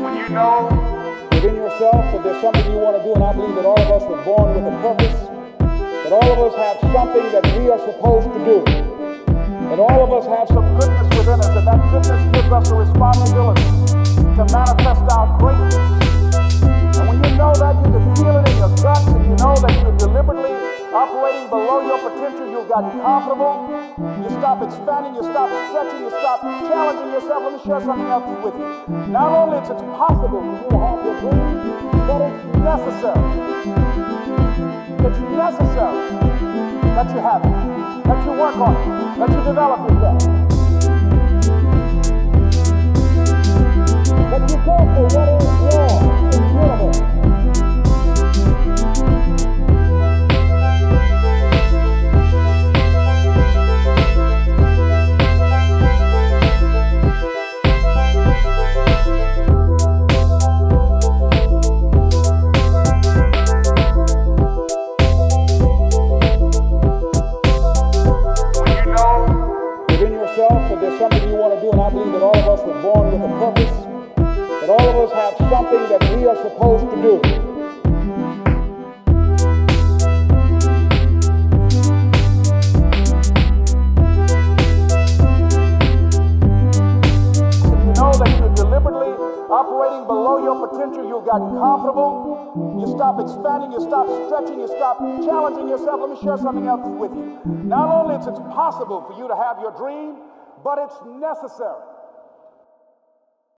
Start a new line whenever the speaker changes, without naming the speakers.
know within yourself that there's something you want to do, and I believe that all of us were born with a purpose, that all of us have something that we are supposed to do, that all of us have some goodness within us, and that goodness gives us a responsibility operating below your potential, you've gotten comfortable, you stop expanding, you stop stretching, you stop challenging yourself. Let me share something else with you. Not only is it possible for you to have your dream, but it's necessary. It's necessary that you have it, that you work on it, that you develop yourself. Something you want to do, and I believe that all of us were born with a purpose, that all of us have something that we are supposed to do. You know that you're deliberately operating below your potential, you've gotten comfortable, you stop expanding, you stop stretching, you stop challenging yourself. Let me share something else with you. Not only is it possible for you to have your dream, but it's necessary.